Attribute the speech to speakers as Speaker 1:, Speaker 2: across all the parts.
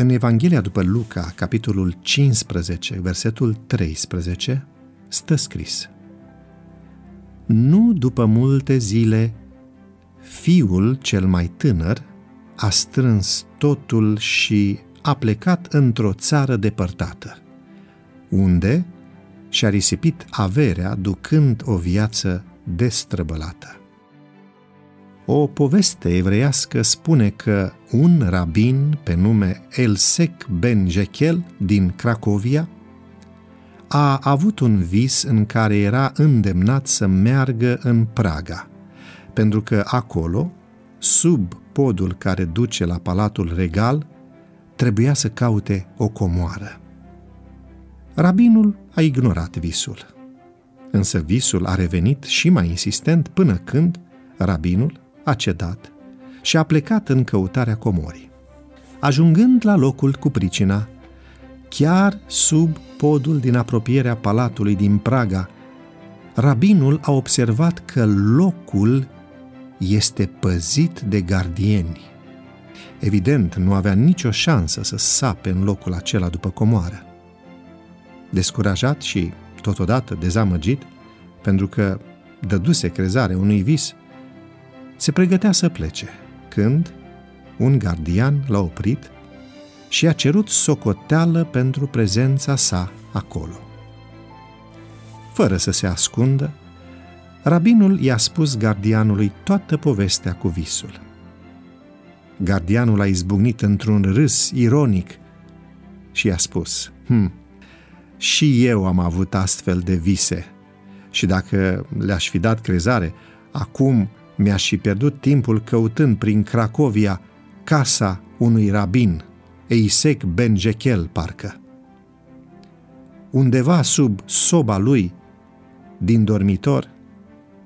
Speaker 1: În Evanghelia după Luca, capitolul 15, versetul 13, stă scris Nu după multe zile, fiul cel mai tânăr a strâns totul și a plecat într-o țară depărtată, unde și-a risipit averea ducând o viață destrăbălată. O poveste evreiască spune că un rabin pe nume Elsek Ben Jekel din Cracovia a avut un vis în care era îndemnat să meargă în Praga, pentru că acolo, sub podul care duce la Palatul Regal, trebuia să caute o comoară. Rabinul a ignorat visul, însă visul a revenit și mai insistent până când rabinul a cedat și a plecat în căutarea comorii. Ajungând la locul cu pricina, chiar sub podul din apropierea palatului din Praga, rabinul a observat că locul este păzit de gardieni. Evident, nu avea nicio șansă să sape în locul acela după comoară. Descurajat și, totodată, dezamăgit, pentru că dăduse crezare unui vis, se pregătea să plece, când un gardian l-a oprit și a cerut socoteală pentru prezența sa acolo. Fără să se ascundă, rabinul i-a spus gardianului toată povestea cu visul. Gardianul a izbucnit într-un râs ironic și i-a spus, hm, și eu am avut astfel de vise și dacă le-aș fi dat crezare, acum mi-aș fi pierdut timpul căutând prin Cracovia casa unui rabin, Eisec Ben Jekel, parcă. Undeva sub soba lui, din dormitor,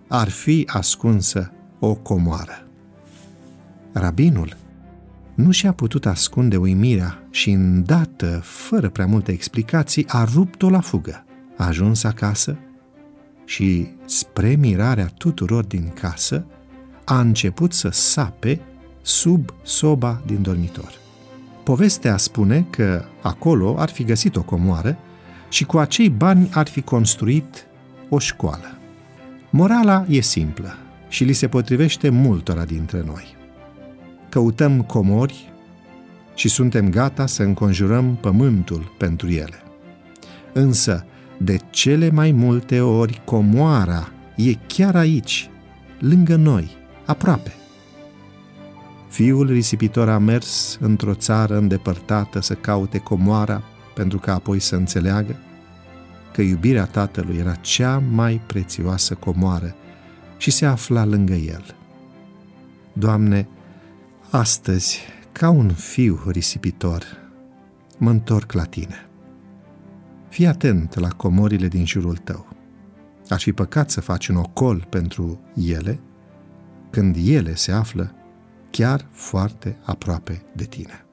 Speaker 1: ar fi ascunsă o comoară. Rabinul nu și-a putut ascunde uimirea și, îndată, fără prea multe explicații, a rupt-o la fugă. A ajuns acasă și, spre mirarea tuturor din casă, a început să sape sub soba din dormitor. Povestea spune că acolo ar fi găsit o comoară și cu acei bani ar fi construit o școală. Morala e simplă și li se potrivește multora dintre noi. Căutăm comori și suntem gata să înconjurăm pământul pentru ele. Însă, de cele mai multe ori, comoara e chiar aici, lângă noi, aproape. Fiul risipitor a mers într-o țară îndepărtată să caute comoara pentru ca apoi să înțeleagă că iubirea tatălui era cea mai prețioasă comoară și se afla lângă el. Doamne, astăzi, ca un fiu risipitor, mă întorc la tine. Fii atent la comorile din jurul tău. Aș fi păcat să faci un ocol pentru ele, când ele se află chiar foarte aproape de tine.